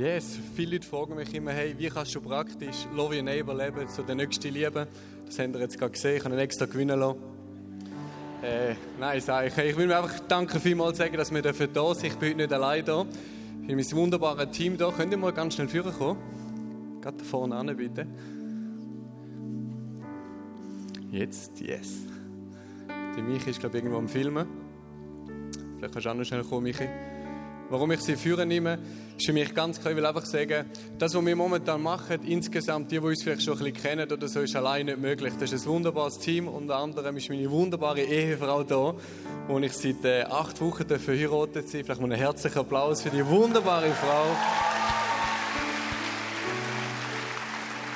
Yes, viele Leute fragen mich immer, hey, wie kannst du praktisch Love Your Neighbor leben, so der nächste Liebe? Das habt ihr jetzt gerade gesehen, ich habe ihn extra gewinnen lassen. Äh, nein, sag ich. Ich will mir einfach danke vielmals sagen, dass wir dafür da sind. Ich bin heute nicht allein da. Ich bin mein wunderbares Team da. Könnt ihr mal ganz schnell führen kommen? Gerade da vorne an, bitte. Jetzt, yes. Der Michi ist, glaube ich, irgendwo am Filmen. Vielleicht kannst du auch noch schnell kommen, Michi. Warum ich sie führen nehme, ist für mich ganz klar, ich will einfach sagen, das, was wir momentan machen, insgesamt, die, die uns vielleicht schon ein bisschen kennen oder so, ist allein nicht möglich. Das ist ein wunderbares Team, unter anderem ist meine wunderbare Ehefrau da, wo ich seit äh, acht Wochen verheiratet bin. Vielleicht mal einen herzlichen Applaus für die wunderbare Frau.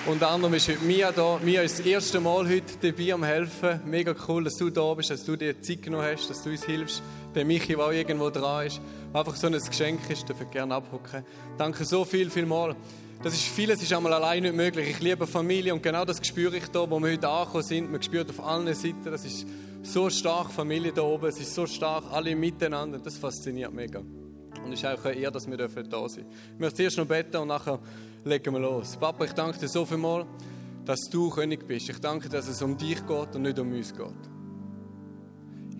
Unter anderem ist heute Mia da. Mia ist das erste Mal heute dabei am Helfen. Mega cool, dass du da bist, dass du dir Zeit genommen hast, dass du uns hilfst. Der Michi, der auch irgendwo dran ist. Einfach so ein Geschenk ist, dürfen gerne abhocken. Danke so viel, viel mal. Das ist vieles ist einmal allein nicht möglich. Ich liebe Familie und genau das spüre ich da, wo wir heute angekommen sind. Man spürt auf allen Seiten, das ist so stark Familie da oben. Es ist so stark, alle miteinander. Das fasziniert mega. Und es ist auch Ehre, dass wir da sein dürfen. Ich möchte zuerst noch beten und nachher legen wir los. Papa, ich danke dir so viel mal, dass du König bist. Ich danke dass es um dich geht und nicht um uns geht.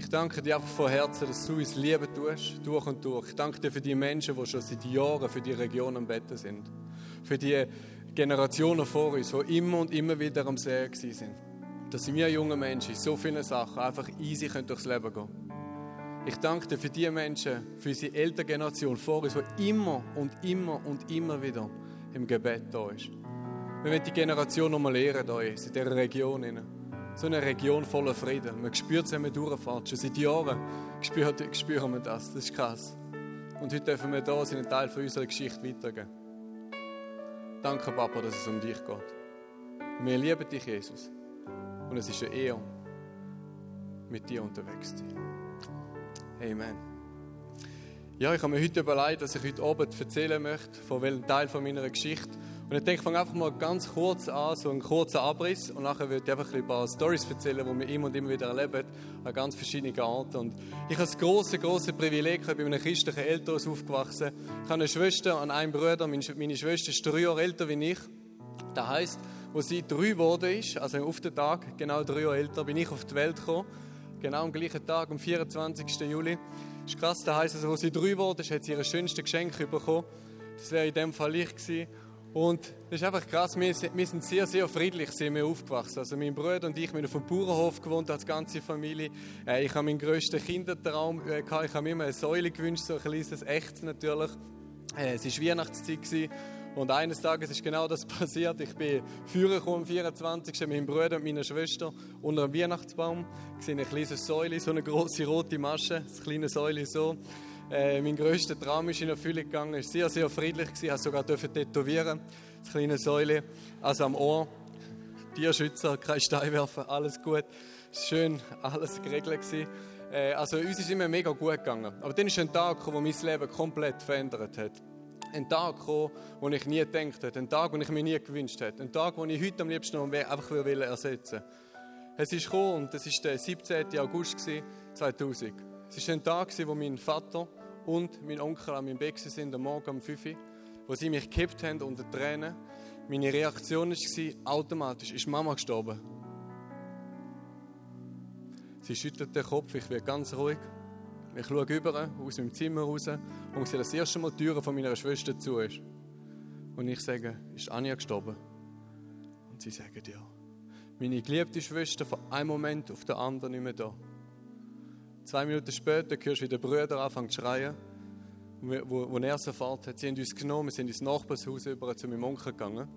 Ich danke dir einfach von Herzen, dass du uns Liebe tust, durch und durch. Ich danke dir für die Menschen, die schon seit Jahren für die Region am Betten sind. Für die Generationen vor uns, die immer und immer wieder am See sind. Dass wir junge Menschen in so vielen Sachen einfach easy durchs Leben gehen können. Ich danke dir für die Menschen, für unsere ältere Generation vor uns, die immer und immer und immer wieder im Gebet da ist. Wir wollen die Generation nochmal lehren hier in dieser Region. So eine Region voller Frieden. Man spürt es, wenn man durchfährt. Schon seit Jahren spüren, spüren wir das. Das ist krass. Und heute dürfen wir sind, einen Teil von unserer Geschichte weitergeben. Danke, Papa, dass es um dich geht. Wir lieben dich, Jesus. Und es ist eine Ehre, mit dir unterwegs zu sein. Amen. Ja, ich habe mir heute überlegt, dass ich heute Abend erzählen möchte, von welchem Teil von meiner Geschichte. Und ich denke, ich fange einfach mal ganz kurz an, so einen kurzen Abriss. Und nachher würde ich einfach ein paar Stories erzählen, die wir immer und immer wieder erleben, an ganz verschiedenen Arten. Und ich habe das große, große Privileg, ich bin in einem christlichen Elternhaus aufgewachsen. Ich habe eine Schwester und einen Bruder. Meine Schwester ist drei Jahre älter wie ich. Das heisst, wo sie drei geworden ist, also auf den Tag, genau drei Jahre älter, bin ich auf die Welt gekommen. Genau am gleichen Tag, am 24. Juli. Das ist krass, das heisst, also, als sie drei geworden ist, hat sie ihr schönstes Geschenk bekommen. Das wäre in dem Fall ich gewesen. Und das ist einfach krass, wir, wir sind sehr, sehr friedlich sind wir aufgewachsen. Also mein Bruder und ich, wir haben auf dem Bauernhof gewohnt als ganze Familie. Äh, ich habe meinen grössten Kindertraum äh, gehabt. Ich habe mir immer eine Säule gewünscht, so ein kleines, echtes natürlich. Äh, es war Weihnachtszeit gewesen. Und eines Tages ist genau das passiert. Ich bin führen am 24. mit meinem Bruder und meiner Schwester unter einem Weihnachtsbaum. Ich sehe eine kleine Säule, so eine große rote Masche, das kleine Säule so. Äh, mein größter Traum ist in Erfüllung gegangen. Es war sehr, sehr friedlich. Ich durfte sogar tätowieren. Das kleine Säule, also am Ohr. Tierschützer, kein Stein werfen, alles gut. Schön, alles geregelt. Äh, also uns ist immer mega gut gegangen. Aber dann ist ein Tag gekommen, der mein Leben komplett verändert hat. Ein Tag gekommen, wo ich nie gedacht hätte. Ein Tag, den ich mir nie gewünscht hätte. Ein Tag, den ich heute am liebsten noch einfach ersetzen will. Es ist gekommen und es war der 17. August 2000. Es war ein Tag, wo mein Vater und mein Onkel an meinem Bett sind, am Morgen um 5 Uhr, wo sie mich gekippt haben unter Tränen. Meine Reaktion war automatisch, ist Mama gestorben. Sie schüttelt den Kopf, ich werde ganz ruhig. Ich schaue über, aus meinem Zimmer raus und sehe das erste Mal die Tür von meiner Schwester zu ist. Und ich sage, ist Anja gestorben? Und sie sagen, ja. Meine geliebte Schwester von einem Moment auf den anderen nicht mehr da. Zwei Minuten später hörst du, wie der Bruder anfängt zu schreien. Wo, wo er es erfährt hat, sie haben uns genommen, wir sind ins Nachbarshaus über zu meinem Onkel gegangen.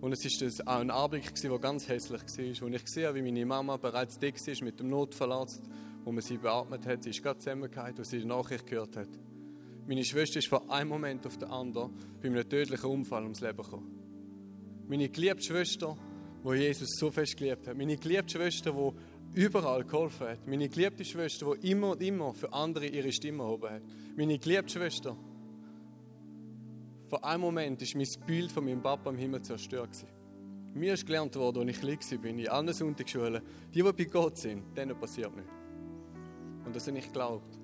Und es war auch ein Anblick, der ganz hässlich war. Und ich sehe, wie meine Mama bereits dick war mit dem Notverlust, wo man sie beatmet hat. Sie ist gerade zusammengefallen, als sie die Nachricht gehört hat. Meine Schwester ist von einem Moment auf den anderen bei einem tödlichen Unfall ums Leben gekommen. Meine geliebte Schwester, die Jesus so fest geliebt hat. Meine geliebte Schwester, die überall geholfen hat. Meine geliebte Schwester, die immer und immer für andere ihre Stimme erhoben hat. Meine geliebte Schwester. Vor einem Moment ist mein Bild von meinem Papa im Himmel zerstört. Mir ist gelernt worden, als ich klein war, in allen Sonntagsschulen, die, die bei Gott sind, denen passiert nichts. Und das habe ich geglaubt.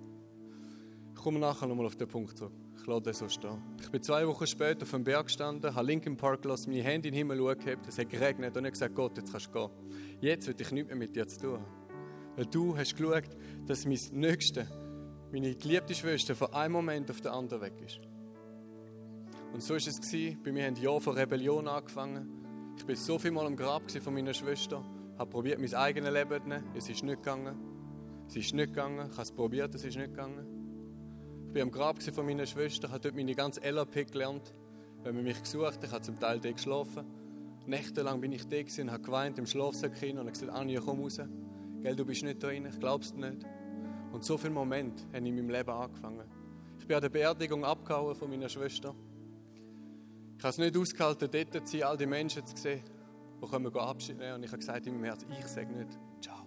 Ich komme nachher nochmal auf den Punkt zurück. Ich lasse das so stehen. Ich bin zwei Wochen später auf dem Berg gestanden, habe Linkin Park gelassen, meine Hände in den Himmel gehabt, es hat geregnet und ich gesagt, Gott, jetzt kannst du gehen. Jetzt will ich nichts mehr mit dir zu tun Weil du hast geschaut, dass mein Nächster, meine geliebte Schwester, von einem Moment auf den anderen weg ist. Und so war es. Bei mir haben Jahre von Rebellion angefangen. Ich war so viel Mal am Grab von meiner Schwester, habe probiert, mein eigenes Leben zu nehmen. Es ist nicht gegangen. Es ist nicht gegangen. Ich habe es probiert, es ist nicht gegangen. Ich war am Grab von meiner Schwester, habe dort meine ganze LAP gelernt. Wenn man mich gesucht ich habe zum Teil dort geschlafen. Nächtelang bin ich da und habe geweint im Schlafsack und habe gesagt, Anja, komm raus. Gell, du bist nicht da drin, ich glaub's nicht. Und so viele Momente haben in meinem Leben angefangen. Ich bin an der Beerdigung abgehauen von meiner Schwester. Ich habe es nicht ausgehalten, dort zu sein, all die Menschen zu sehen, die kommen Abschied nehmen. Und ich habe gesagt in meinem Herzen, ich sage nicht, ciao.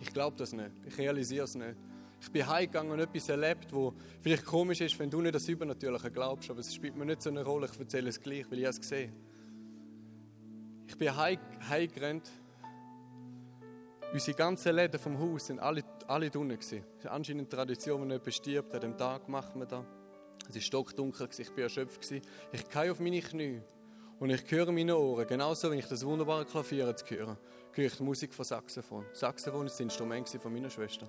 Ich glaube das nicht. Ich realisiere es nicht. Ich bin heimgegangen und etwas erlebt, wo vielleicht komisch ist, wenn du nicht das Übernatürliche glaubst, aber es spielt mir nicht so eine Rolle. Ich erzähle es gleich, weil ich es gesehen Ich bin heimgerannt. Unsere ganzen Läden vom Haus sind alle, alle drinnen. Es ist anscheinend eine Tradition, wenn jemand stirbt, an dem Tag machen wir das. Es war stockdunkel, ich war erschöpft. Ich gehe auf meine Knie und ich höre meine Ohren, genauso wie ich das wunderbare Klavier höre, höre ich die Musik von Saxophon. Saxophon ist das Instrument meiner Schwester.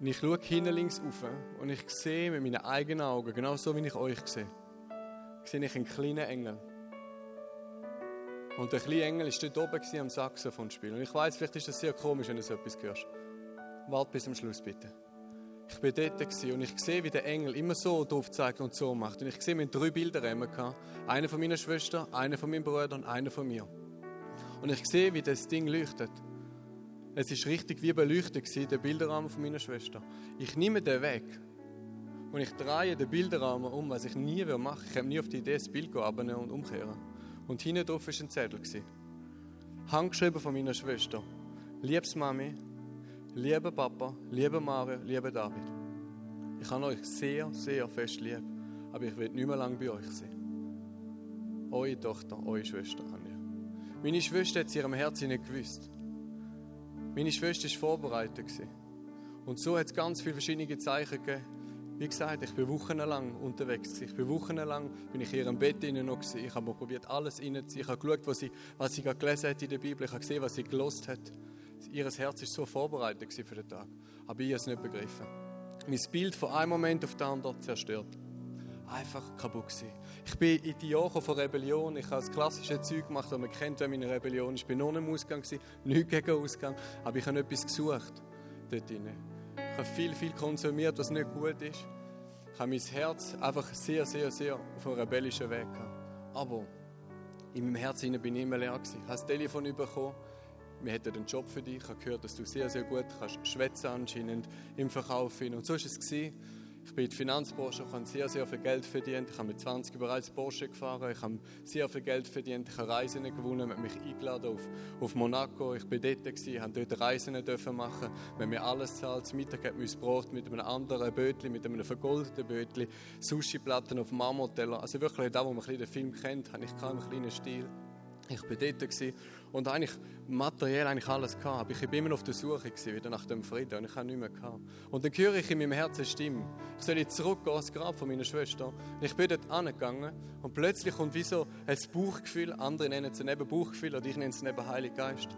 Und ich schaue hinten links rauf und ich sehe mit meinen eigenen Augen, genauso wie ich euch sehe, sehe ich einen kleinen Engel. Und der kleine Engel war dort oben am Saxophon spielen. Und ich weiß, vielleicht ist das sehr komisch, wenn du so etwas hörst. Warte bis zum Schluss, bitte. Ich war dort und ich sehe, wie der Engel immer so drauf zeigt und so macht. Und ich sehe, wir haben drei Bilder gehabt. Einer von meiner Schwester, einer von meinem Bruder und einer von mir. Und ich sehe, wie das Ding leuchtet. Es ist richtig wie beleuchtet gewesen, der Bilderrahmen von meiner Schwester. Ich nehme den weg und ich drehe den Bilderrahmen um, was ich nie machen Ich habe nie auf die Idee, das Bild abnehmen und umkehren. Und hinten drauf war ein Zettel. Handgeschrieben von meiner Schwester. Liebes Mami, Lieber Papa, lieber Mario, lieber David, ich habe euch sehr, sehr fest lieb, aber ich will nicht mehr lange bei euch sein. Eure Tochter, eure Schwester Anja. Meine Schwester hat es ihrem Herzen nicht gewusst. Meine Schwester war vorbereitet. Und so hat es ganz viele verschiedene Zeichen gegeben. Wie gesagt, ich bin wochenlang unterwegs. Ich bin wochenlang bin ich in ihrem Bett innen noch gewesen. Ich habe probiert, alles reinzuziehen. Ich habe geschaut, was sie, was sie gerade gelesen hat in der Bibel. Ich habe gesehen, was sie gelost hat ihr Herz war so vorbereitet für den Tag. Aber ich habe es nicht begriffen. Mein Bild von einem Moment auf den anderen zerstört. Einfach kaputt gewesen. Ich bin in die Jahre von Rebellion. Ich habe das klassische Zeug gemacht, das man kennt, wenn man in Rebellion ist. Ich bin noch im Ausgang, nichts gegen Ausgang. Aber ich habe etwas gesucht dort drin. Ich habe viel, viel konsumiert, was nicht gut ist. Ich habe mein Herz einfach sehr, sehr, sehr auf einem rebellischen Weg gehabt. Aber in meinem Herzen bin ich immer leer gewesen. Ich habe das Telefon bekommen wir hätten einen Job für dich. Ich habe gehört, dass du sehr, sehr gut kannst schwätzen anscheinend im Verkauf. Und so war es. Gewesen. Ich bin in der Finanzbranche, ich habe sehr, sehr viel Geld verdient. Ich habe mit 20 bereits Porsche gefahren. Ich habe sehr viel Geld verdient. Ich habe Reisen gewonnen, man mich eingeladen auf, auf Monaco. Ich bin dort, gewesen, habe dort Reisen dürfen machen. Wir haben mir alles zahlt. Zum Mittag hat mir Brot mit einem anderen Bötli, mit einem vergoldeten Bötli, Sushi-Platten auf Marmorteller. Also wirklich, da, wo man den Film kennt, habe ich keinen kleinen Stil. Ich war dort und eigentlich materiell eigentlich alles gehabt. Ich war immer auf der Suche wieder nach dem Frieden und ich habe nichts mehr gehabt. Und dann höre ich in meinem Herzen eine Stimme. Ich soll zurückgehen ans Grab von meiner Schwester. Und ich bin dort angegangen und plötzlich kommt wie so ein Bauchgefühl, andere nennen es neben Bauchgefühl oder ich nenne es neben Heiliger Geist,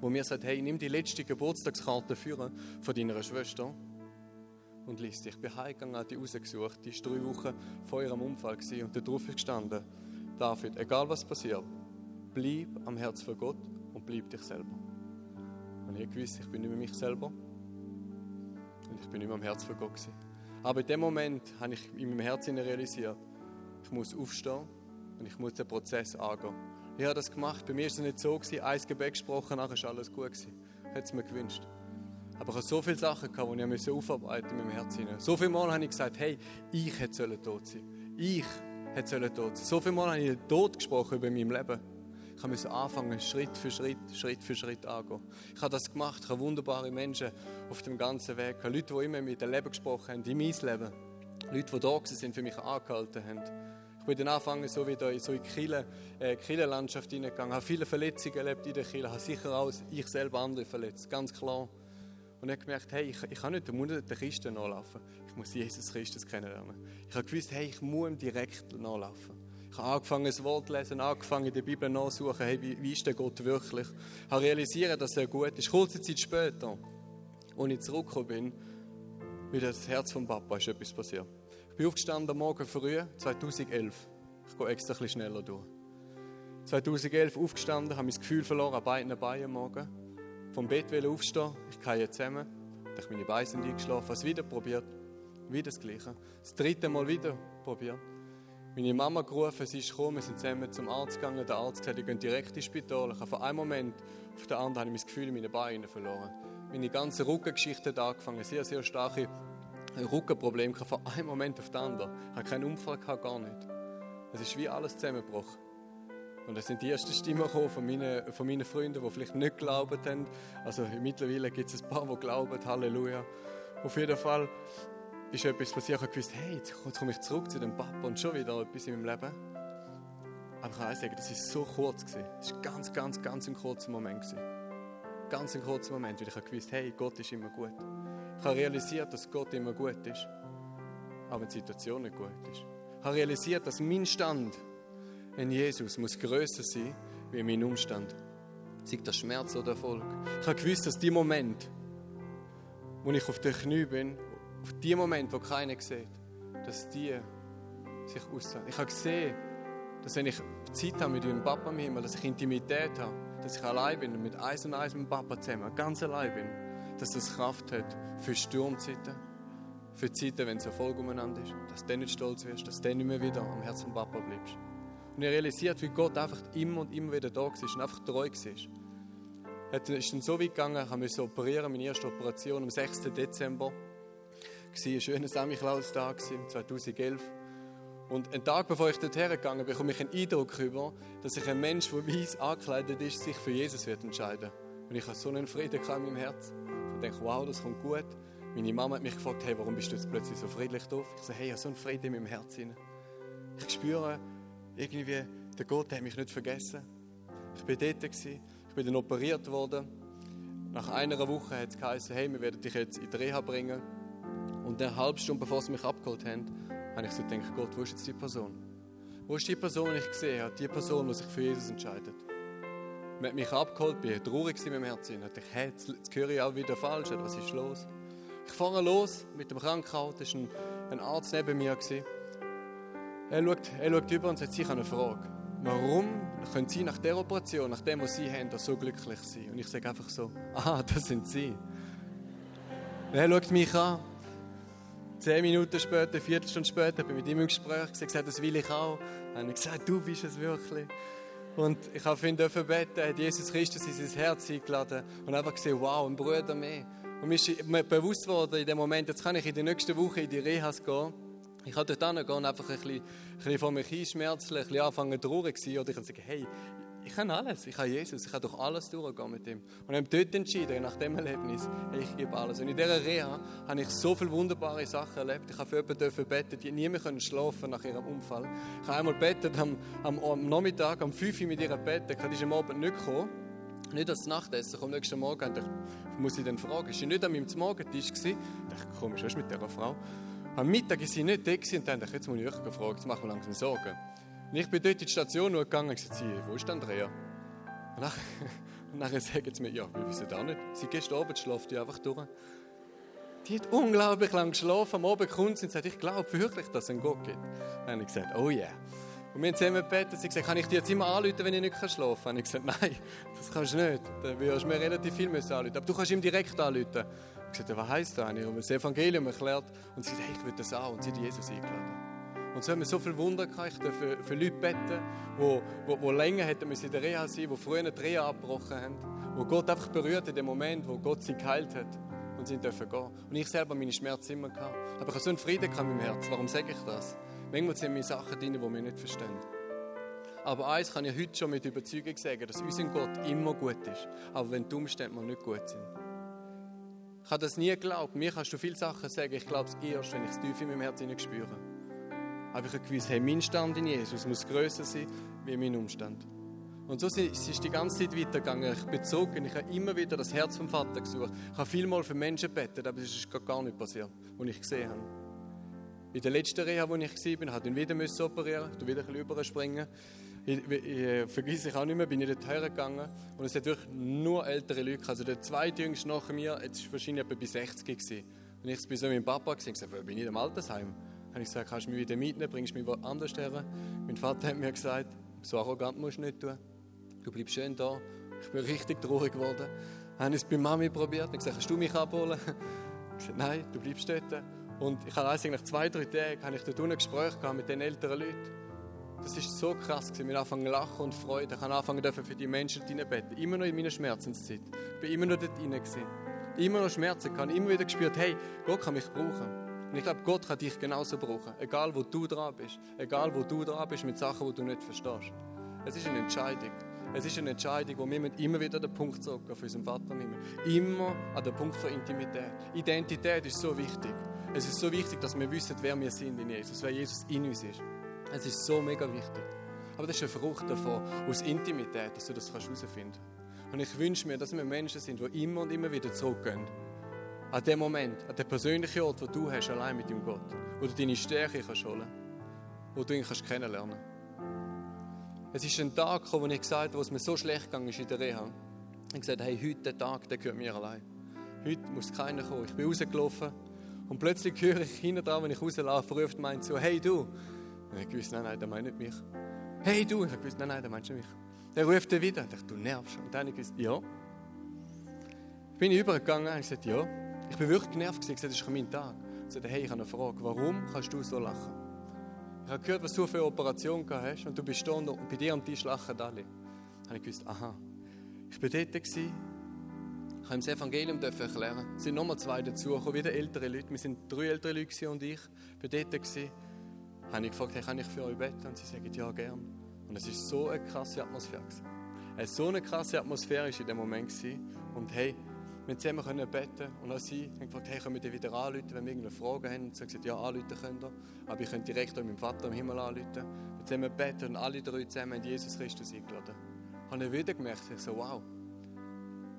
wo mir sagt, hey, nimm die letzte Geburtstagskarte für von deiner Schwester und liest. Ich bin heimgegangen, habe die rausgesucht. Die war drei Wochen vor ihrem Unfall und da drauf ist gestanden, David, egal was passiert, bleib am Herz von Gott und bleib dich selber. Und ich wusste, ich bin nicht mehr mich selber und ich bin nicht mehr am Herz von Gott. Gewesen. Aber in dem Moment habe ich in meinem Herzen realisiert, ich muss aufstehen und ich muss den Prozess angehen. Ich habe das gemacht. Bei mir war es nicht so, gewesen, ein Gebet gesprochen, nachher war alles gut. Gewesen. Ich hätte es mir gewünscht. Aber ich hatte so viele Sachen, gehabt, die ich aufarbeiten in meinem Herzen. So viele Mal habe ich gesagt, hey, ich hätte tot sein Ich hätte tot sein So viele Mal habe ich den Tod gesprochen über mein Leben. Ich musste anfangen, Schritt für Schritt, Schritt für Schritt angehen. Ich habe das gemacht. Ich habe wunderbare Menschen auf dem ganzen Weg. Ich habe Leute, die immer mit dem Leben gesprochen haben, in mein Leben. Leute, die da sind, für mich angehalten haben. Ich bin dann angefangen, so wieder so in die Kille, äh, hineingegangen, habe viele Verletzungen erlebt in der Kille, habe sicher auch ich selber andere verletzt, ganz klar. Und ich habe gemerkt, hey, ich, ich kann nicht den Christen nachlaufen. Ich muss Jesus Christus kennenlernen. Ich habe gewusst, hey, ich muss ihm direkt nachlaufen. Ich habe angefangen, das Wort zu lesen, angefangen, in der Bibel nachzusuchen, hey, wie, ist der Gott wirklich? Ich habe realisiert, dass er gut ist. Kurze Zeit später, als ich zurückgekommen bin, wieder das Herz vom Papa ist etwas passiert. Ich bin aufgestanden am Morgen früh, 2011. Ich gehe extra ein bisschen schneller durch. 2011 aufgestanden, habe mein Gefühl verloren an beiden Beinen am Morgen. Vom Bett will aufstehen, ich gehe zusammen. Ich meine Beine sind eingeschlafen, habe es wieder probiert. Wieder das Gleiche. Das dritte Mal wieder probiert. Meine Mama gerufen, sie ist gekommen, wir sind zusammen zum Arzt gegangen. Der Arzt gesagt, ich gehe direkt ins Spital. Ich habe von einem Moment auf den anderen habe ich mein Gefühl in meinen Beinen verloren. Meine ganze Rückengeschichte hat angefangen, sehr, sehr starke Rückenprobleme. Von einem Moment auf den anderen. Ich hatte keinen Unfall, gar nicht. Es ist wie alles zusammengebrochen. Und es sind die ersten Stimmen von meinen, von meinen Freunden, die vielleicht nicht geglaubt haben. Also mittlerweile gibt es ein paar, die glauben, Halleluja. Auf jeden Fall ist etwas passiert. Ich habe hey, jetzt komme ich zurück zu dem Papa und schon wieder etwas in meinem Leben. Aber ich kann auch sagen, das war so kurz. Das war ganz, ganz, ganz ein kurzer Moment. Ganz ein kurzer Moment, weil ich habe hey, Gott ist immer gut. Ich habe realisiert, dass Gott immer gut ist, aber die Situation nicht gut ist. Ich habe realisiert, dass mein Stand in Jesus muss grösser sein wie mein Umstand. Sei das Schmerz oder Erfolg. Ich habe gewusst, dass die Moment, wo ich auf den Knie bin, auf die Moment, wo keiner sieht, dass die sich aussehen. Ich habe gesehen, dass wenn ich Zeit habe mit meinem Papa im Himmel, dass ich Intimität habe, dass ich allein bin und mit eins und eins mit dem Papa zusammen, ganz allein bin, dass das Kraft hat für Sturmzeiten, für Zeiten, wenn es Erfolg umeinander ist, dass du nicht stolz wirst, dass du nicht mehr wieder am Herzen vom Papa bleibst. Und er realisiert, wie Gott einfach immer und immer wieder da war und einfach treu war. Es ist dann so weit gegangen, ich musste operieren, meine erste Operation am 6. Dezember war ein schöner Samichlaus-Tag 2011. Und einen Tag bevor ich dorthin gegangen bin, bekomme ich einen Eindruck über, dass sich ein Mensch, der weiß angekleidet ist, sich für Jesus wird entscheiden. Und ich habe so einen Frieden in meinem Herz. Ich denke, wow, das kommt gut. Meine Mama hat mich gefragt, hey, warum bist du jetzt plötzlich so friedlich drauf? Ich sage, hey, ich habe so einen Frieden in meinem Herz. Ich spüre irgendwie, der Gott hat mich nicht vergessen. Ich war dort, ich bin dann operiert worden. Nach einer Woche hat es geheißen, hey, wir werden dich jetzt in die Reha bringen. Und eine halbe Stunde bevor sie mich abgeholt haben, habe ich so gedacht, Gott, wo ist jetzt die Person? Wo ist die Person, die ich gesehen habe? Die Person, die sich für Jesus entscheidet. Man hat mich abgeholt, bin traurig in meinem Herzen. Ich dachte, hey, jetzt, höre ich auch wieder falsch. Was ist los? Ich fange los mit dem Krankenhaus. Da war ein, Arzt neben mir. Er schaut, er schaut über und sagt, ich eine Frage. Warum können Sie nach der Operation, nach dem, was Sie haben, so glücklich sein? Und ich sage einfach so, ah, das sind Sie. Er schaut mich an Zehn Minuten später, eine Viertelstunde später, bin ich mit ihm im Gespräch gesagt, das will ich auch. Dann habe ich gesagt, du bist es wirklich. Und ich habe für ihn beten, hat Jesus Christus in sein Herz eingeladen und einfach gesehen, wow, ein Bruder mehr. Und mir ist bewusst worden in dem Moment, jetzt kann ich in der nächsten Woche in die Rehas gehen. Ich kann dort hingehen und einfach ein bisschen, ein bisschen vor mich einschmerzeln, ein bisschen anfangen traurig sein. Oder ich kann sagen, hey, ich kann alles, ich habe Jesus, ich kann durch alles durchgehen mit ihm. Und ich habe dort entschieden, nach dem Erlebnis, ich gebe alles. Und in dieser Reha habe ich so viele wunderbare Sachen erlebt. Ich habe für jemanden beten, die nie mehr schlafen nach ihrem Unfall. Ich habe einmal betet am, am, am Nachmittag, am 5 Uhr mit ihr beten, ich ist am Abend nicht gekommen. Nicht als Nachtessen, am nächsten Morgen ich, muss ich dann fragen, ist sie nicht an meinem Morgentisch? Ich dachte, komisch, was ist mit dieser Frau? Am Mittag ist sie nicht da und dann dachte ich, jetzt muss ich euch gefragt, jetzt machen wir langsam Sorgen. Und ich bin dort in die Station gegangen und gesagt, wo ist Andrea? Und nachher, und nachher sagen sie mir, ja, wir wissen auch nicht. Sie gestern Abend schläft die einfach durch. Die hat unglaublich lang geschlafen. Am Abend kommt sie und sagt, ich glaube wirklich, dass es einen Gott gibt. Dann habe ich gesagt, oh yeah. Und wir haben zusammen gebetet. Sie gesagt, kann ich dir jetzt immer anrufen, wenn ich nicht schlafen kann? Und ich gesagt, nein, das kannst du nicht. Dann würdest du mir relativ viel müssen anrufen. Aber du kannst ihm direkt anrufen. Ich gesagt, was heisst das? Ich habe das Evangelium erklärt. Und sie sagt, hey, ich will das auch. Und sie hat Jesus eingeladen. Und so haben wir so viele Wunder gehabt. Ich für, für Leute beten, die, die, die länger hätten müssen in der Reha sein die früher eine Reha abgebrochen haben, wo Gott einfach berührt in dem Moment, wo Gott sie geheilt hat und sie dürfen gehen. Und ich selber meine Schmerzen immer gehabt. Aber ich habe so einen Frieden in meinem Herz. Warum sage ich das? Manchmal sind mir Sachen drin, die wir nicht verstehen. Aber eins kann ich heute schon mit Überzeugung sagen, dass unser Gott immer gut ist. Aber wenn die Umstände mal nicht gut sind. Ich habe das nie geglaubt. Mir kannst du viele Sachen sagen, ich glaube es erst, wenn ich es tief in meinem Herzen spüre. Aber ich habe gewusst, hey, mein Stand in Jesus muss grösser sein wie mein Umstand. Und so ist es die ganze Zeit weitergegangen. Ich zurück und ich habe immer wieder das Herz vom Vater gesucht. Ich habe vielmal für Menschen gebetet, aber es ist gar nicht passiert, was ich gesehen habe. In der letzten Reha, wo ich war, musste ich wieder operieren, ich wieder ein bisschen überspringen. Ich, ich, ich vergesse ich auch nicht mehr, bin ich dort hergegangen und es hat wirklich nur ältere Leute. Also der zweitjüngste nach mir, jetzt war wahrscheinlich etwa bei 60 gewesen. Und ich war so mit meinem Papa und gesagt, bin ich im Altersheim? Habe ich gesagt, kannst du mich wieder mitnehmen, bringst du mich woanders her? Mein Vater hat mir gesagt, so arrogant musst du nicht tun. Du bleibst schön da. Ich bin richtig traurig geworden. Dann habe ich es bei Mami probiert. Ich gesagt, kannst du mich abholen? Ich gesagt, nein, du bleibst dort. Und ich habe eigentlich zwei, drei Tage habe ich dort unten Gespräche mit den älteren Leuten. Das ist so krass gewesen. Anfangen zu lachen und Freude. Ich habe angefangen für die Menschen beten. Immer noch in meiner Schmerzenszeit. Ich bin immer noch dort hinein. Immer noch Schmerzen. Ich habe immer wieder gespürt, hey, Gott kann mich brauchen. Und ich glaube, Gott kann dich genauso brauchen. Egal, wo du dran bist. Egal, wo du dran bist mit Sachen, die du nicht verstehst. Es ist eine Entscheidung. Es ist eine Entscheidung, wo wir immer wieder den Punkt zurück auf unseren Vater nehmen. Immer an den Punkt von Intimität. Identität ist so wichtig. Es ist so wichtig, dass wir wissen, wer wir sind in Jesus, wer Jesus in uns ist. Es ist so mega wichtig. Aber das ist eine Frucht davon, aus Intimität, dass du das herausfinden kannst. Und ich wünsche mir, dass wir Menschen sind, die immer und immer wieder zurückgehen. An dem Moment, an den persönlichen Ort, wo du hast, allein mit dem Gott. Wo du deine Stärke kannst holen Wo du ihn kannst kennenlernen Es ist ein Tag gekommen, wo ich gesagt habe, wo es mir so schlecht gegangen ist in der Reha. Ich habe gesagt, hey, heute der Tag, der gehört mir allein. Heute muss keiner kommen. Ich bin rausgelaufen und plötzlich höre ich hinten dran, wenn ich rauslaufe, ruft mein so, hey du. Und ich wusste, nein, nein, der meint nicht mich. Hey du. Ich wusste, nein, nein, der meint nicht mich. Der ruft dann wieder. Ich dachte, du nervst. Und dann habe ich gesagt, ja. Bin ich übergegangen und gesagt, ja. Ich bin wirklich genervt. Gesagt, das ist mein Tag. Ich sagte, hey, ich habe eine Frage. Warum kannst du so lachen? Ich habe gehört, was du für eine Operation gehabt hast und du bist da und bei dir am Tisch lachen alle. Dann habe ich gewusst, aha. Ich war dort, gewesen, ich habe ihm das Evangelium erklären. Es sind nochmal zwei dazugekommen, wieder ältere Leute. Wir sind drei ältere Leute und ich. Ich war dort. Gewesen. Habe ich gefragt, hey, kann ich für euch beten? Und sie sagen, ja, gern. Und es war so eine krasse Atmosphäre. Es war so eine krasse Atmosphäre in dem Moment. Gewesen. Und hey, wir zusammen können beten und auch sie haben gefragt, hey, können wir dich wieder anrufen, wenn wir irgendeine Frage haben? Und sie haben gesagt, ja, anrufen könnt ihr, aber ich könnt direkt auch meinem Vater im Himmel anrufen. Wir zusammen beten und alle drei zusammen haben Jesus Christus eingeladen. Habe ich wieder gemerkt, so, wow,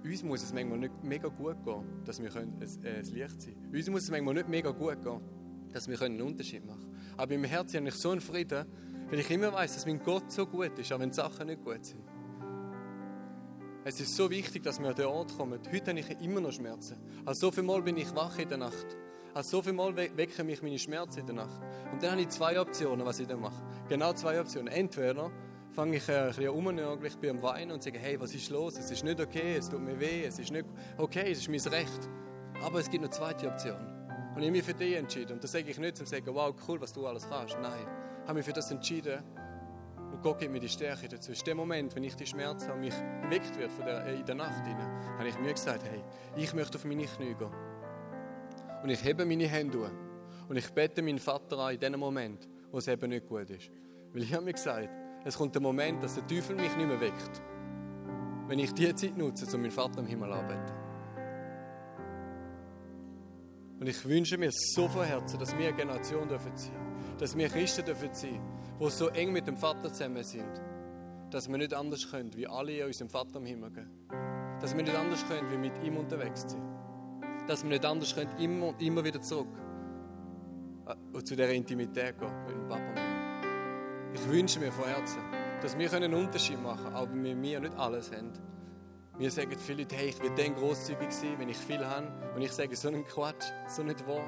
uns muss es manchmal nicht mega gut gehen, dass wir ein, ein Licht sein können. Uns muss es manchmal nicht mega gut gehen, dass wir einen Unterschied machen können. Aber im Herzen habe ich so einen Frieden, weil ich immer weiß, dass mein Gott so gut ist, auch wenn die Sachen nicht gut sind. Es ist so wichtig, dass wir an den Ort kommen. Heute habe ich immer noch Schmerzen. Also so viel Mal bin ich wach in der Nacht. Also so viel Mal wecken mich meine Schmerzen in der Nacht. Und dann habe ich zwei Optionen, was ich dann mache. Genau zwei Optionen. Entweder fange ich äh, ein bisschen rumnörgeln, ich bin am Weinen und sage, hey, was ist los? Es ist nicht okay, es tut mir weh, es ist nicht okay, es ist mein Recht. Aber es gibt eine zweite Option. Und ich habe mich für die entschieden. Und das sage ich nicht, um zu sagen, wow, cool, was du alles kannst. Nein, ich habe mich für das entschieden. Und Gott gibt mir die Stärke dazu. In dem Moment, wenn ich die Schmerzen habe, mich geweckt wird von der, äh, in der Nacht, rein, habe ich mir gesagt, hey, ich möchte auf meine Knie gehen. Und ich hebe meine Hände an. Und ich bete meinen Vater an in dem Moment, wo es eben nicht gut ist. Weil ich habe mir gesagt, es kommt der Moment, dass der Teufel mich nicht mehr weckt. Wenn ich diese Zeit nutze, um meinen Vater im Himmel anzubeten. Und ich wünsche mir so von Herzen, dass wir eine Generation dürfen sein dass wir Christen dürfen sein die so eng mit dem Vater zusammen sind, dass wir nicht anders können, wie alle in unserem Vater im Himmel gehen. Dass wir nicht anders können, wie mit ihm unterwegs sind. Dass wir nicht anders können, immer und immer wieder zurück äh, zu dieser Intimität gehen mit dem Papa. Ich wünsche mir von Herzen, dass wir einen Unterschied machen können, wenn wir nicht alles haben. Wir sagen viele Leute, hey, ich will dann grosszügig sein, wenn ich viel habe. Und ich sage, so ein Quatsch, so nicht wahr.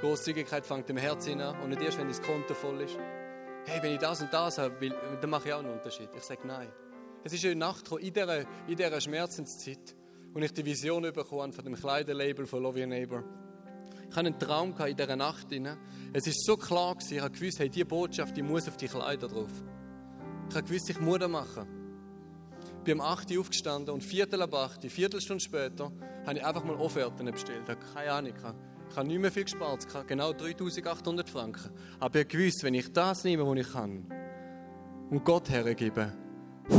Großzügigkeit fängt im Herzen an und nicht erst, wenn das Konto voll ist. Hey, wenn ich das und das habe, dann mache ich auch einen Unterschied. Ich sage nein. Es ist eine Nacht in dieser, in dieser Schmerzenszeit, wo ich die Vision bekommen von dem Kleiderlabel von Love Your Neighbor. Ich hatte einen Traum in dieser Nacht. Es war so klar, ich habe gewusst, hey, diese Botschaft die muss auf die Kleider drauf. Ich habe gewusst, ich muss das machen. Ich bin um 8 Uhr aufgestanden und Viertel ab 8 Uhr, Viertelstunde später, habe ich einfach mal Offerten bestellt. Ich habe keine Ahnung. Ich habe nicht mehr viel gespart, ich habe genau 3800 Franken. Aber ich gewusst, wenn ich das nehme, was ich kann, und Gott hergebe, ich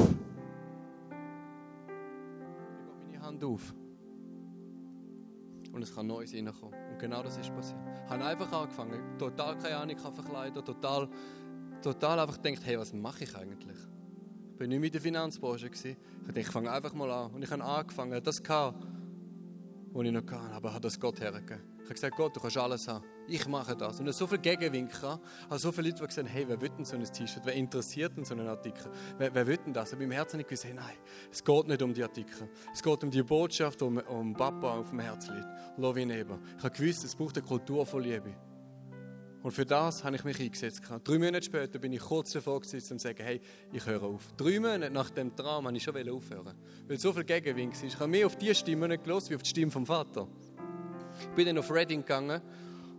meine Hand auf. Und es kann Neues reinkommen. Und genau das ist passiert. Ich habe einfach angefangen, total keine Ahnung von Verkleiden, total, total einfach gedacht, hey, was mache ich eigentlich? Ich bin nicht mehr in der Finanzbranche. Gewesen. Ich dachte, ich fange einfach mal an. Und ich habe angefangen, das gehabt, was ich noch kann, aber hat das Gott hergegeben. Ich habe gesagt, Gott, du kannst alles haben. Ich mache das. Und so viele Gegenwinkel, also so viele Leute, die gesagt haben, hey, wer will denn so ein T-Shirt? Wer interessiert denn so einen Artikel? Wer, wer will denn das? Und beim Herzen habe ich gesagt, hey, nein, es geht nicht um die Artikel. Es geht um die Botschaft, um, um Papa auf dem Herz liegt. Love neben. Ich habe gewusst, es braucht eine Kultur von Liebe. Und für das habe ich mich eingesetzt. Drei Monate später bin ich kurz davor gesessen, um zu sagen, hey, ich höre auf. Drei Monate nach dem Traum habe ich schon aufhören. Weil so viel Gegenwind war. Ich habe mehr auf die Stimme nicht gehört, wie auf die Stimme vom Vater. Ich bin dann auf Reading gegangen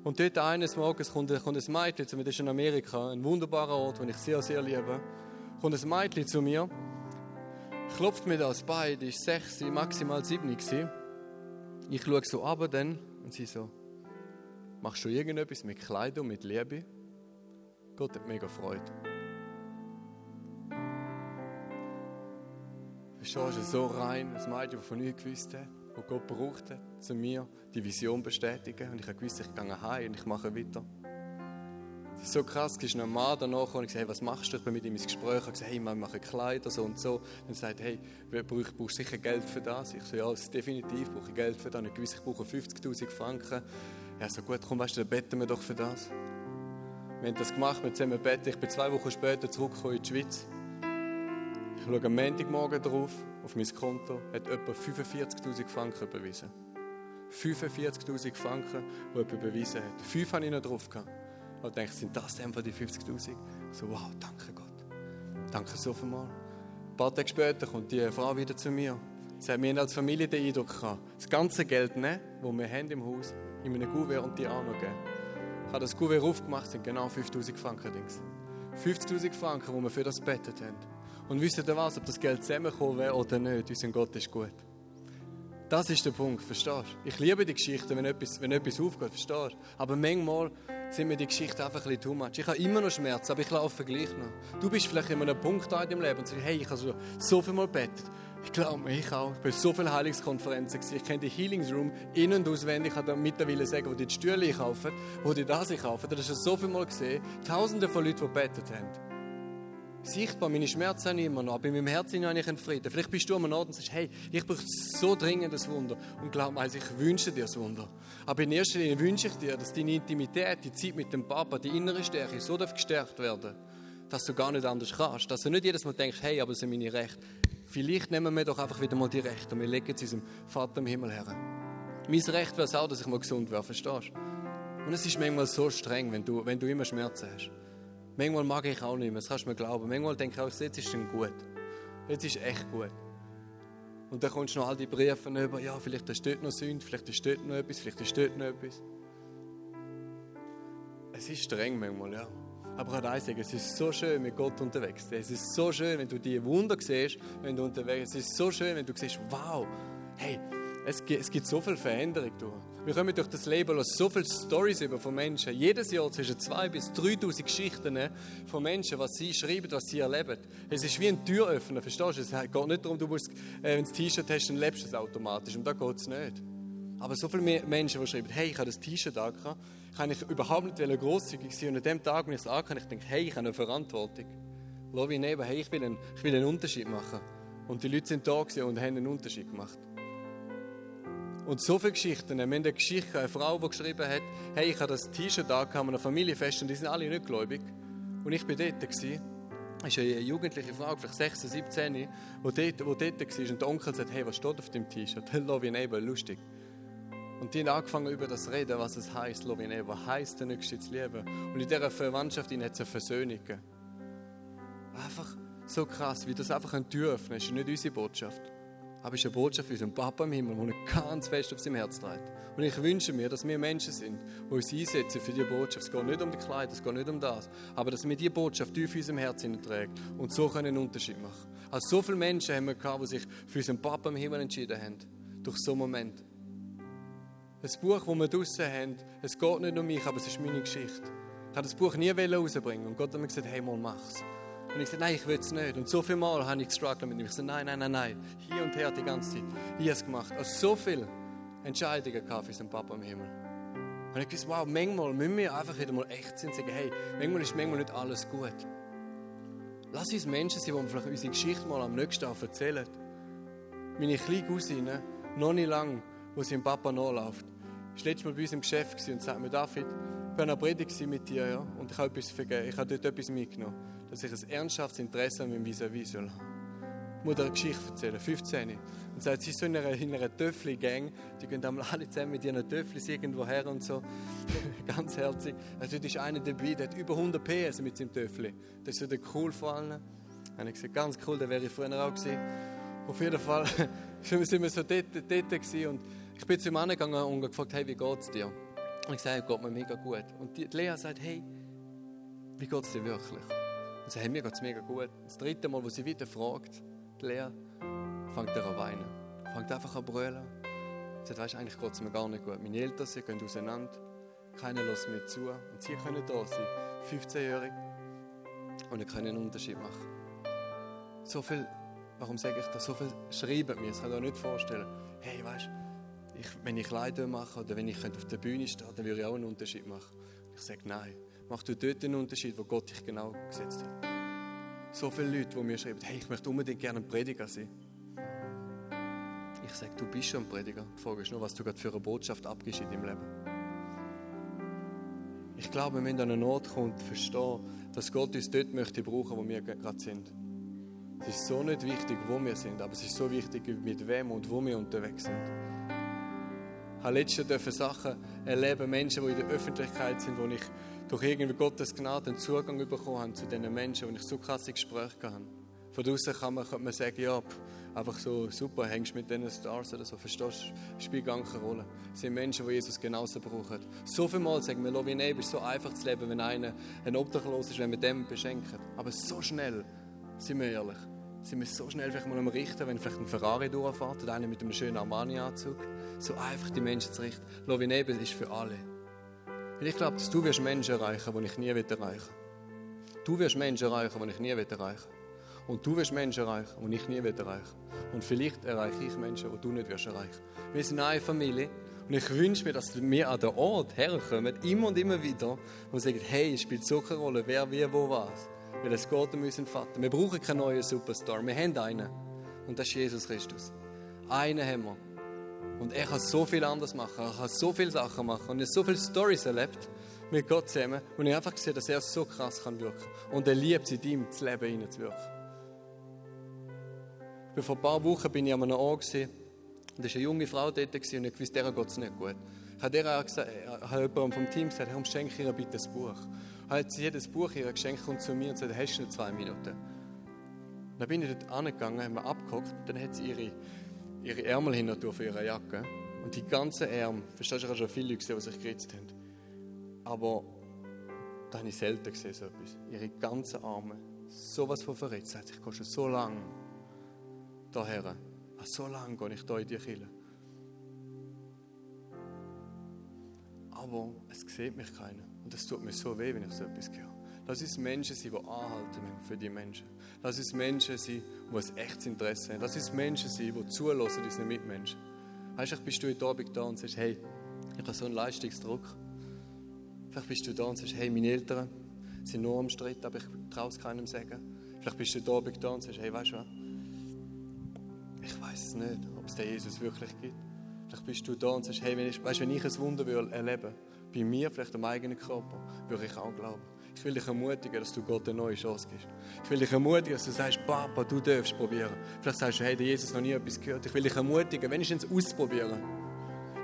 und dort eines Morgens kommt, kommt ein Mädchen zu mir, das ist in Amerika, ein wunderbarer Ort, den ich sehr, sehr liebe. Kommt ein Mädchen zu mir, klopft mir das Bein, die ist sechs, maximal sieben. Ich schaue so ab dann und sie so, Machst du irgendetwas mit Kleidung, mit Liebe? Gott hat mega Freude. Verstehst du, so rein, das Mädchen, das von nichts gewusst hat, das Gott braucht hat, zu mir die Vision bestätigen. Und ich habe gewusst, ich gehe heim und ich mache weiter. Es ist so krass, es ist ein Mann danach und ich sage, hey, was machst du? Ich bin mit ihm ins Gespräch und gesagt, hey, wir machen Kleider, so und so. Dann sagt er, hey, brauchst du sicher Geld für das? Ich so, ja, definitiv brauche ich Geld für das. Und ich wusste, ich brauche 50'000 Franken. Ja, so gut, komm, weißt du, dann beten wir doch für das. Wir haben das gemacht, wir zusammen beten. Ich bin zwei Wochen später zurückgekommen in die Schweiz. Ich schaue am Montagmorgen drauf, auf mein Konto, hat etwa 45'000 Franken überwiesen. 45'000 Franken, die jemand überwiesen hat. Fünf habe ich noch drauf gehabt. Und denke, sind das denn die 50'000? So, wow, danke Gott. Danke so viel mal. Ein paar Tage später kommt die Frau wieder zu mir. Sie hat mir als Familie den Eindruck gehabt, das ganze Geld nehmen, das wir haben im Haus, in einem Kuvert und die angeben. Ich habe das Kuvert aufgemacht, sind genau 5000 Franken. 50.000 Franken, die wir für das bettet haben. Und wisst ihr was, ob das Geld zusammengekommen wäre oder nicht, unser Gott ist gut. Das ist der Punkt, verstehst du? Ich liebe die Geschichte, wenn etwas, wenn etwas aufgeht, verstehst du? Aber manchmal sind mir die Geschichten einfach ein bisschen too much. Ich habe immer noch Schmerz, aber ich laufe gleich noch. Du bist vielleicht in einem Punkt in deinem Leben und sagst, hey, ich habe so viel mal betet. Ich glaube ich auch. Ich bin so viele Heilungskonferenzen gewesen. Ich kenne die Healings Room in- und auswendig. Ich kann mittlerweile sagen, wo die die Stühle kaufen, wo die das kaufen. Das hast du so viel mal gesehen. Tausende von Leuten, die betet haben sichtbar, meine Schmerzen habe immer noch, aber in meinem Herzen habe ich einen Frieden. Vielleicht bist du am Ort und sagst, hey, ich brauche so dringend ein Wunder. Und glaub mir, ich wünsche dir das Wunder. Aber in erster Linie wünsche ich dir, dass deine Intimität, die Zeit mit dem Papa, die innere Stärke so gestärkt werden dass du gar nicht anders kannst. Dass du nicht jedes Mal denkst, hey, aber es sind meine Rechte. Vielleicht nehmen wir doch einfach wieder mal die Rechte und wir legen sie unserem Vater im Himmel her. Mein Recht wäre es auch, dass ich mal gesund wäre, verstehst du? Und es ist manchmal so streng, wenn du, wenn du immer Schmerzen hast. Manchmal mag ich auch nicht mehr, das kannst du mir glauben. Manchmal denke ich auch, jetzt ist es gut. Jetzt ist echt gut. Und dann kommst du noch all die Briefe über, ja, vielleicht ist dort noch Sünde, vielleicht ist dort noch etwas, vielleicht ist dort noch etwas. Es ist streng manchmal, ja. Aber ich kann sagen, es ist so schön mit Gott unterwegs. Es ist so schön, wenn du die Wunder siehst, wenn du unterwegs bist. Es ist so schön, wenn du siehst, wow, hey, es gibt, es gibt so viel Veränderung durch. Wir kommen durch das Leben los so viele Stories über von Menschen. Jedes Jahr zwischen 2.000 bis 3.000 Geschichten von Menschen, was sie schreiben, was sie erleben. Es ist wie ein Türöffner, verstehst du? Es geht nicht darum, du musst, äh, wenn du ein T-Shirt hast, dann lebst du es automatisch. Und da geht es nicht. Aber so viele Menschen, die schreiben, hey, ich habe das T-Shirt angehabt, kann ich überhaupt nicht großzügig sein. Und an dem Tag, wenn ich es angehabt ich denke, hey, ich habe eine Verantwortung. Schau wie neben, hey, ich will, einen, ich will einen Unterschied machen. Und die Leute sind da und haben einen Unterschied gemacht. Und so viele Geschichten. Wir haben eine Geschichte, eine Frau, die geschrieben hat, hey, ich habe das T-Shirt da, kam eine Familienfest und die sind alle nicht gläubig. Und ich war dort. Gewesen. Das ist eine jugendliche Frau, vielleicht 16, 17, die dort, die dort war. Und der Onkel sagt, hey, was steht auf dem T-Shirt? Love your neighbor, lustig. Und die haben angefangen über das reden, was es heisst, Love your neighbor, heisst der Nächste zu lieben. Und in dieser Verwandtschaft hat es eine Versöhnung Einfach so krass, wie das einfach eine Tür öffnet, ist nicht unsere Botschaft. Aber es ist eine Botschaft für unseren Papa im Himmel, der ganz fest auf seinem Herz trägt. Und ich wünsche mir, dass wir Menschen sind, die uns einsetzen für diese Botschaft. Es geht nicht um die Kleider, es geht nicht um das. Aber dass wir diese Botschaft tief in unserem Herzen tragen und so einen Unterschied machen. Also so viele Menschen haben wir gehabt, die sich für unseren Papa im Himmel entschieden haben. Durch so einen Moment. Das Buch, das wir draußen haben, es geht nicht um mich, aber es ist meine Geschichte. Ich habe das Buch nie rausbringen und Gott hat mir gesagt, hey, mal mach's. Und ich sagte, nein, ich will es nicht. Und so viele Mal habe ich gestruggelt mit ihm. Ich sagte, nein, nein, nein, nein. Hier und her die ganze Zeit. Ich habe es gemacht. Also so viele Entscheidungen für unseren Papa im Himmel. Und ich dachte, wow, manchmal müssen wir einfach wieder mal echt sein und sagen, hey, manchmal ist manchmal nicht alles gut. Lass uns Menschen sein, die vielleicht unsere Geschichte mal am nächsten Tag erzählen. Meine kleine Cousine, noch nicht lange, wo sie im Papa nachläuft, war letztes Mal bei uns im Geschäft und sagt mir, David, ich war an einer Predigt mit dir ja, und ich habe etwas vergeben, ich habe dort etwas mitgenommen, dass ich ein ernsthaftes Interesse an meinem Vis-à-vis soll. Ich muss dir eine Geschichte erzählen, 15. Und sagt, sie ist so in einer, in einer Töffli-Gang, die gehen einmal alle zusammen mit ihren Töfflis irgendwo her und so. Ganz herzig. Also dort ist einer dabei, der hat über 100 PS mit seinem Töffli. Das ist so der cool vor allem. Und ich gesagt, ganz cool, der wäre ich früher auch gewesen. Auf jeden Fall sind wir so dort, dort gewesen und ich bin zu ihm angegangen und gefragt, hey, wie geht's dir? Und ich sage, geht mir mega gut. Und die Lea sagt, hey, wie geht es dir wirklich? Und sie sagt, hey, mir geht es mega gut. Das dritte Mal, wo sie wieder fragt, die Lea, fängt er an weinen. Fängt einfach an brüllen. Sie sagt, weißt, eigentlich geht es mir gar nicht gut. Meine Eltern, sie gehen auseinander. Keiner lässt mir zu. Und sie können da sein, 15-jährig, und können einen Unterschied machen. So viel, warum sage ich das? So viel schreiben mir, das kann ich mir nicht vorstellen. Hey, weißt du, wenn ich Leute mache oder wenn ich auf der Bühne stehe, dann würde ich auch einen Unterschied machen. Ich sage, nein, mach du dort einen Unterschied, wo Gott dich genau gesetzt hat. So viele Leute, die mir schreiben, hey, ich möchte unbedingt gerne ein Prediger sein. Ich sage, du bist schon ein Prediger. Die Frage ist nur, was du gerade für eine Botschaft abgibst in deinem Leben. Ich glaube, wir müssen an einen Ort kommen und verstehen, dass Gott uns dort möchte brauchen, wo wir gerade sind. Es ist so nicht wichtig, wo wir sind, aber es ist so wichtig, mit wem und wo wir unterwegs sind habe letztens Sachen erleben, Menschen, die in der Öffentlichkeit sind, wo ich durch irgendwie Gottes Gnade einen Zugang bekommen habe zu diesen Menschen, wo ich so krasse Gespräche hatte. Von draußen kann man, kann man sagen, ja, einfach so super, hängst mit diesen Stars oder so, verstehst du, spielt gar keine Rolle. Es sind Menschen, die Jesus genauso brauchen. So viel Mal sagen wir, Lovin ist so einfach zu leben, wenn einer ein Obdachlos ist, wenn wir dem beschenken. Aber so schnell, sind wir ehrlich, sind wir so schnell vielleicht mal am Richten, wenn vielleicht ein Ferrari durchfährt oder einer mit einem schönen Armani-Anzug. So einfach die Menschen zu richten. Lovinebe ist für alle. Und ich glaube, dass du wirst Menschen erreichen, die ich nie erreichen will. Du wirst Menschen erreichen, die ich nie erreichen will. Und du wirst Menschen erreichen, die ich nie erreichen will. Und vielleicht erreiche ich Menschen, die du nicht wirst erreichen. Wir sind eine Familie und ich wünsche mir, dass wir an den Ort herkommen, immer und immer wieder, und sagen, hey, es spielt so keine Rolle, wer, wie, wo, was. Weil es geht um unseren Vater. Wir brauchen keinen neuen Superstar. Wir haben einen. Und das ist Jesus Christus. Einen haben wir. Und er kann so viel anders machen. Er kann so viele Sachen machen. Und er hat so viele Stories erlebt mit Gott zusammen. Und ich einfach gesehen, dass er so krass kann wirken. Und er liebt es in ihm, das Leben hineinzuwirken. Vor ein paar Wochen bin ich an einem Ort gewesen, und da war eine junge Frau dort und ich wusste, der geht es nicht gut. Ich habe ihr auch gesagt, habe jemand vom Team gesagt, warum schenke ihr bitte ein Buch? Hat sie jedes Buch ihr geschenkt und zu mir und gesagt, hast du noch zwei Minuten? Dann bin ich dort angegangen, haben wir abgeguckt, dann hat sie ihre, ihre Ärmel hin und für ihre Jacke. Und die ganzen Ärmel, verstehst du, ich habe schon viele gesehen, die sich geritzt haben. Aber da habe ich selten gesehen, so etwas. Ihre ganzen Arme, sowas von verritzt. Ich gehe schon so lange daher. So lange gehe ich hier in die Kirche. aber es sieht mich keiner. Und es tut mir so weh, wenn ich so etwas höre. Lass uns Menschen sein, die anhalten für die Menschen. Lass uns Menschen sein, die ein echtes Interesse haben. Lass uns Menschen sein, die zulassen unseren Mitmenschen. Weißt du, bist du heute Abend da und sagst, hey, ich habe so einen Leistungsdruck. Vielleicht bist du da und sagst, hey, meine Eltern sind nur am Streit, aber ich traue es keinem sagen. Vielleicht bist du heute Abend da und sagst, hey, weißt du was? Ich weiß es nicht, ob es den Jesus wirklich gibt. Vielleicht bist du da und sagst, hey, wenn ich, weißt, wenn ich ein Wunder will erleben bei mir, vielleicht am eigenen Körper, würde ich auch glauben. Ich will dich ermutigen, dass du Gott eine neue Chance gibst. Ich will dich ermutigen, dass du sagst, Papa, du darfst probieren. Vielleicht sagst du, hey, der Jesus noch nie etwas gehört. Ich will dich ermutigen, wenigstens ausprobieren.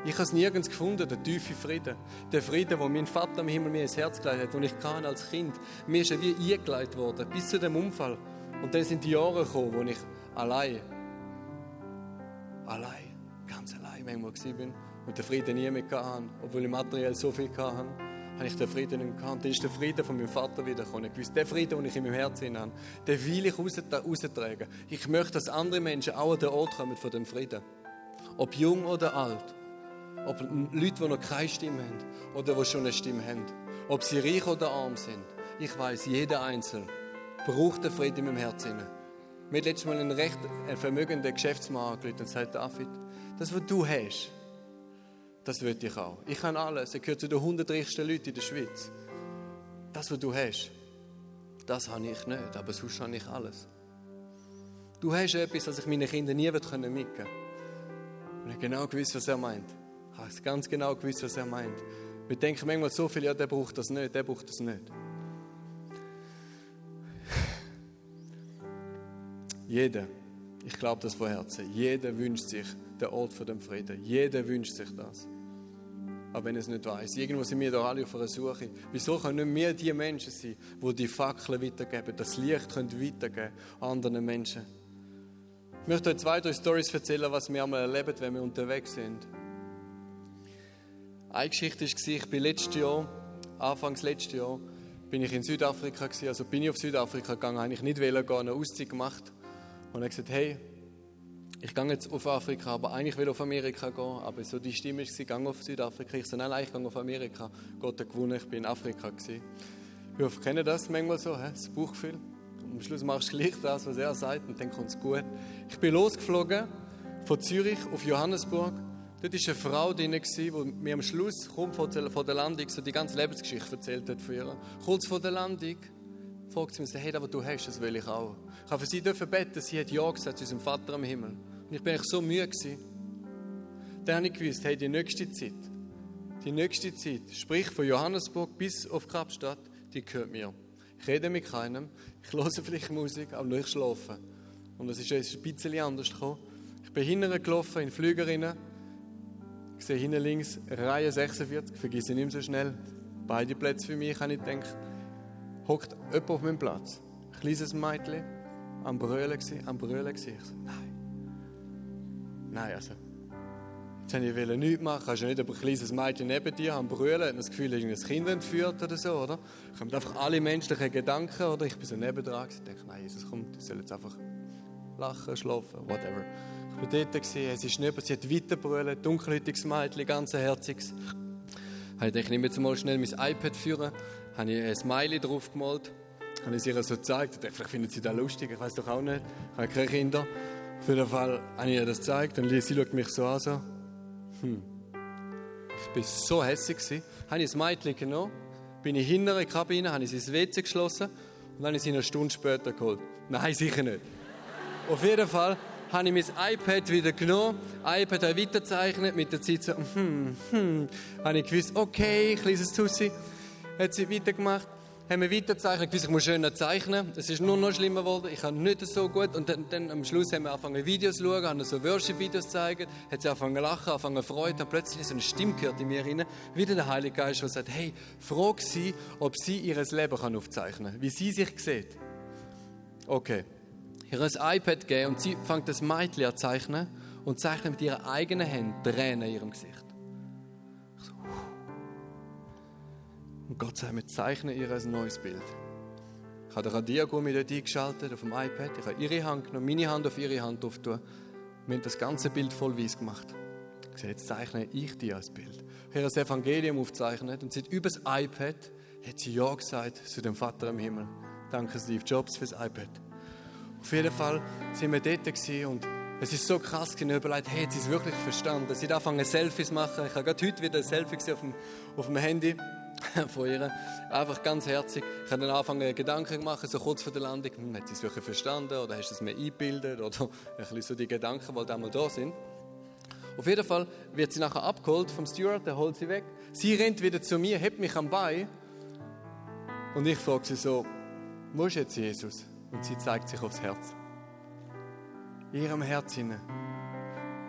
Ich habe es nirgends gefunden, der tiefe Frieden. Der Frieden, den mein Vater im Himmel mir ins Herz gelegt hat, und ich kann als Kind. Mir ist er wie eingeleitet worden, bis zu dem Unfall. Und dann sind die Jahre gekommen, wo ich allein, allein, ganz allein manchmal war und den Frieden nie mehr hatte, obwohl ich materiell so viel hatte, habe ich den Frieden nicht gehabt. Dann ist der Frieden von meinem Vater wiedergekommen. Ich wusste, der Frieden, den ich in meinem Herzen habe, den will ich raustragen. Ich möchte, dass andere Menschen auch an den Ort kommen von dem Frieden. Ob jung oder alt. Ob Leute, die noch keine Stimme haben oder die schon eine Stimme haben. Ob sie reich oder arm sind. Ich weiß, jeder Einzelne braucht den Frieden in meinem Herzen. Mir hat letztes Mal einen recht vermögenden Geschäftsmann angerufen und sagt, David, das, was du hast, das will ich auch. Ich kann alles. Ich gehöre zu den 100 reichsten Leuten in der Schweiz. Das, was du hast, das habe ich nicht, aber sonst habe ich alles. Du hast etwas, das ich meinen Kindern nie mitgeben konnte. Und ich genau gewusst, was er meint. Ich habe ganz genau gewusst, was er meint. Wir denken manchmal so viel, ja, der braucht das nicht, der braucht das nicht. Jeder, ich glaube das von Herzen, jeder wünscht sich den Ort für den Frieden. Jeder wünscht sich das. Aber wenn es nicht weiß, irgendwo sind wir da alle auf einer Suche. Wieso können nicht wir die Menschen sein, die die Fackeln weitergeben, das Licht können weitergeben anderen Menschen? Ich möchte euch zwei, drei Stories erzählen, was wir einmal erleben, wenn wir unterwegs sind. Eine Geschichte war, ich bin letztes Jahr, Anfangs letztes Jahr, bin ich in Südafrika gewesen, also bin ich auf Südafrika gegangen, habe ich nicht wählen gehen, eine Auszeit gemacht und habe gesagt, hey, ich gehe jetzt auf Afrika, aber eigentlich will ich auf Amerika gehen, aber so die Stimme war, ich gehe auf Südafrika, ich so, nein, nein, ich gehe auf Amerika. Gott hat gewonnen, ich bin in Afrika gewesen. Ich hoffe, kennen das manchmal so, das Bauchgefühl. Am Schluss machst du gleich das, was er sagt und dann kommt es gut. Ich bin losgeflogen von Zürich auf Johannesburg. Dort war eine Frau drin, die mir am Schluss, kurz vor der Landung, so die ganze Lebensgeschichte erzählt hat von ihr. Kurz vor der Landung fragt sie mich, hey, aber du hast, das will ich auch. Ich habe für sie beten, sie hat Ja gesagt zu unserem Vater im Himmel. Und ich bin echt so müde gewesen. Dann habe ich gewusst, hey, die nächste Zeit, die nächste Zeit, sprich von Johannesburg bis auf Kapstadt, die gehört mir. Ich rede mit keinem, ich höre vielleicht Musik, aber nur ich schlafe. Und das ist ein bisschen anders gekommen. Ich bin hinten gelaufen, in Flügerinnen. Ich sehe hinten links Reihe 46, vergesse ich nicht mehr so schnell. Beide Plätze für mich, habe ich gedacht. Hockt jemand auf meinem Platz. Ein kleines Mädchen, am Brüllen, am Brüllen. Ich so, nein. Nein, also. Jetzt wollte ich nichts machen. Kannst ja nicht ein kleines Mädchen neben dir am Brüllen, hat das Gefühl, ein Kind entführt oder so, oder? Kommen einfach alle menschlichen Gedanken, oder? Ich bin so nebendran und denke, nein, Jesus kommt, ich soll jetzt einfach lachen, schlafen, whatever. Ich war dort, es ist nicht, sie hat weiter brüllen, dunkelhäutiges Mädchen, ganz herziges. Ich dachte, ich nehme jetzt mal schnell mein iPad führen, habe ich ein Smiley drauf gemalt, habe ich ihr so gezeigt, vielleicht findet sie das lustig, ich weiß doch auch nicht, ich habe keine Kinder. Auf jeden Fall habe ich ihr das gezeigt und sie schaut mich so an, so, hm. Ich war so hässlich. Gewesen. Habe ich das Mädchen genommen, bin ich hinter der Kabine, habe ich sie ins WC geschlossen und dann habe ich sie eine Stunde später geholt. Nein, sicher nicht. Auf jeden Fall habe ich mein iPad wieder genommen, iPad habe weitergezeichnet, mit der Zeit so, hm, hm, habe ich gewusst, okay, kleines Tussi, hat sie weitergemacht haben wir weiterzeichnet, ich muss schöner zeichnen. Es ist nur noch schlimmer geworden, ich kann nicht so gut. Und dann, dann am Schluss haben wir angefangen Videos zu schauen, haben so Worship-Videos gezeigt, hat sie angefangen zu lachen, angefangen zu freuen, und plötzlich so eine Stimme gehört in mir rein, wieder der Heilige Geist, der sagt, hey, frag sie, ob sie ihr Leben kann aufzeichnen kann, wie sie sich sieht. Okay. Ihr ein iPad geben und sie fängt das Mädchen an zu zeichnen und zeichnet mit ihren eigenen Händen Tränen in ihrem Gesicht. Und Gott sagt, wir zeichnen ihr ein neues Bild. Ich habe den Radiergummi dort eingeschaltet auf dem iPad. Ich habe ihre Hand genommen, meine Hand auf ihre Hand aufgetan. Wir haben das ganze Bild voll weiß gemacht. Ich sage, jetzt zeichne ich dir als Bild. Ich habe das Evangelium aufgezeichnet und seit über das iPad hat sie Ja gesagt zu dem Vater im Himmel. Danke Steve Jobs fürs iPad. Auf jeden Fall sind wir dort und es ist so krass, ich habe überlegt, hey, hat sie es wirklich verstanden? Sie hat angefangen, Selfies zu machen. Ich habe gerade heute wieder ein Selfie auf dem, auf dem Handy. von ihr. Einfach ganz herzig. Ich habe dann angefangen, Gedanken machen, so kurz vor der Landung. Hm, hat sie es wirklich verstanden oder hast du es mir eingebildet? Oder ein bisschen so die Gedanken, die einmal da sind. Auf jeden Fall wird sie nachher abgeholt vom Steward, der holt sie weg. Sie rennt wieder zu mir, hebt mich am Bein. Und ich frage sie so, wo ist jetzt Jesus? Und sie zeigt sich aufs Herz. In ihrem Herz hinein.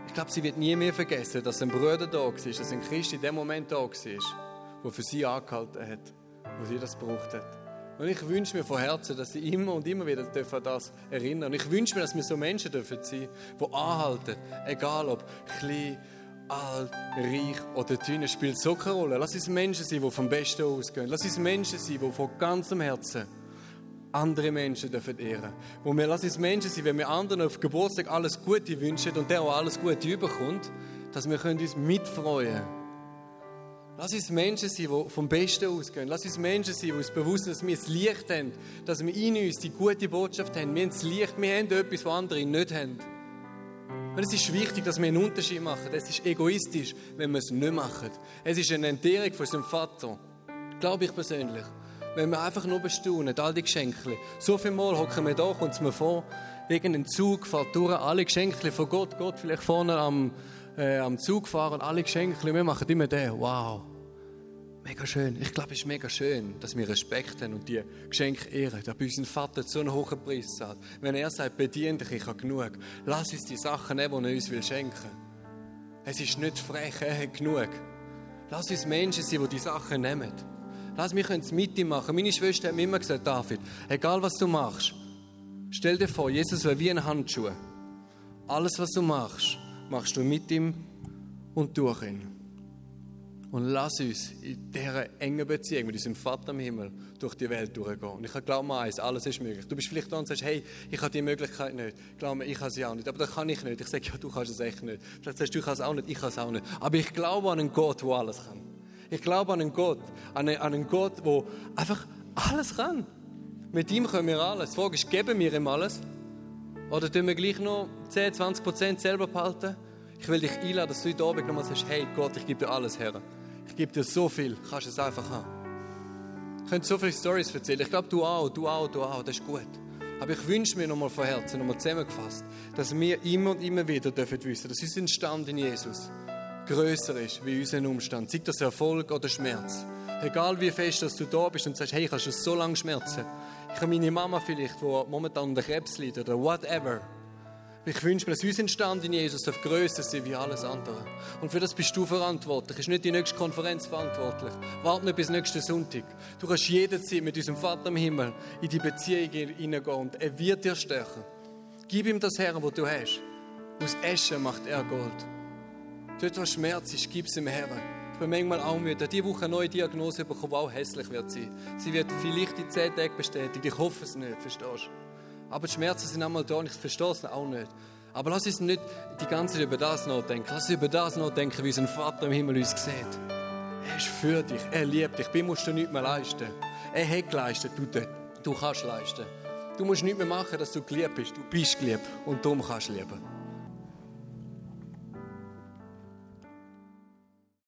Ich glaube, sie wird nie mehr vergessen, dass ein Bruder da war, dass ein Christ in dem Moment da war der für sie angehalten hat, wo sie das gebraucht hat. Und ich wünsche mir von Herzen, dass sie immer und immer wieder an das erinnern. Und ich wünsche mir, dass wir so Menschen dürfen sein, die anhalten, egal ob klein, alt, reich oder dünn, spielt so keine Rolle. Lass uns Menschen sein, die vom Besten ausgehen. Lass uns Menschen sein, die von ganzem Herzen andere Menschen dürfen ehren. Wo wir, lass uns Menschen sein, wenn wir anderen auf Geburtstag alles Gute wünschen und der auch alles Gute überkommt, dass wir uns mitfreuen können Lass uns Menschen sein, die vom Besten ausgehen. Lass uns Menschen sein, die uns bewusst sind, dass wir das Licht haben, dass wir in uns die gute Botschaft haben. Wir haben das Licht, wir haben etwas, was andere nicht haben. Und es ist wichtig, dass wir einen Unterschied machen. Es ist egoistisch, wenn wir es nicht machen. Es ist eine Entbehrung von unserem Vater. Glaube ich persönlich. wenn wir einfach nur bestaunen, all die Geschenke. So viel Mal hocken wir da, kommt es mir vor, irgendein Zug fährt durch, alle Geschenke von Gott, Gott vielleicht vorne am, äh, am Zug fahren, alle Geschenke, wir machen immer den, wow. Mega schön. Ich glaube, es ist mega schön, dass wir Respekt haben und die Geschenke ehren. Da bei unserem Vater so einen hohen Preis zahlt. Wenn er sagt, bedien dich, ich habe genug. Lass uns die Sachen nehmen, die er uns will schenken. Es ist nicht frech, er hat genug. Lass uns Menschen sein, die die Sachen nehmen. Lass mich es mit ihm machen. Meine Schwester hat mir immer gesagt, David, egal was du machst, stell dir vor, Jesus wäre wie ein Handschuh. Alles, was du machst, machst du mit ihm und durch ihn. Und lass uns in dieser engen Beziehung mit unserem Vater im Himmel durch die Welt durchgehen. Und ich glaube mir eins, alles ist möglich. Du bist vielleicht da und sagst, hey, ich habe die Möglichkeit nicht. Glaub mir, ich habe sie auch nicht. Aber das kann ich nicht. Ich sage, ja, du kannst es echt nicht. Vielleicht sagst du, ich kann es auch nicht, ich kann es auch nicht. Aber ich glaube an einen Gott, der alles kann. Ich glaube an einen Gott, an einen, an einen Gott, der einfach alles kann. Mit ihm können wir alles. Die Frage ist, geben wir ihm alles? Oder tun wir gleich noch 10, 20 Prozent selber behalten? Ich will dich einladen, dass du heute Abend nochmal sagst, hey Gott, ich gebe dir alles her. Ich gebe dir so viel, kannst es einfach haben. Ich könnte so viele Stories erzählen. Ich glaube, du auch, du auch, du auch, das ist gut. Aber ich wünsche mir nochmal von Herzen, nochmal zusammengefasst, dass wir immer und immer wieder dürfen wissen, dass unser Stand in Jesus größer ist wie unser Umstand. Sei das Erfolg oder Schmerz. Egal wie fest dass du da bist und sagst, hey, ich habe schon so lange Schmerzen. Ich habe meine Mama vielleicht, die momentan unter Krebs leidet oder whatever. Ich wünsche mir, dass unser Stand in Jesus auf grösser sein wie alles andere. Und für das bist du verantwortlich. Ist nicht die nächste Konferenz verantwortlich. Warte nicht bis nächsten Sonntag. Du kannst jederzeit mit unserem Vater im Himmel in die Beziehung hineingehen und er wird dir stärken. Gib ihm das Herr, was du hast. Aus Asche macht er Gold. Dort, wo Schmerz ist, gib es ihm Herr. Bin manchmal auch müde. Diese Woche eine neue Diagnose bekommen, die auch hässlich wird sein. Sie wird vielleicht in zehn Tagen bestätigt. Ich hoffe es nicht, verstehst du? Aber die Schmerzen sind einmal da und ich verstehe es auch nicht. Aber lass uns nicht die ganze Zeit über das nachdenken. Lass uns über das nachdenken, wie unser Vater im Himmel uns sieht. Er ist für dich, er liebt dich. Bei musst du nichts mehr leisten. Er hat geleistet, du, du kannst leisten. Du musst nichts mehr machen, dass du geliebt bist. Du bist geliebt und darum kannst du lieben.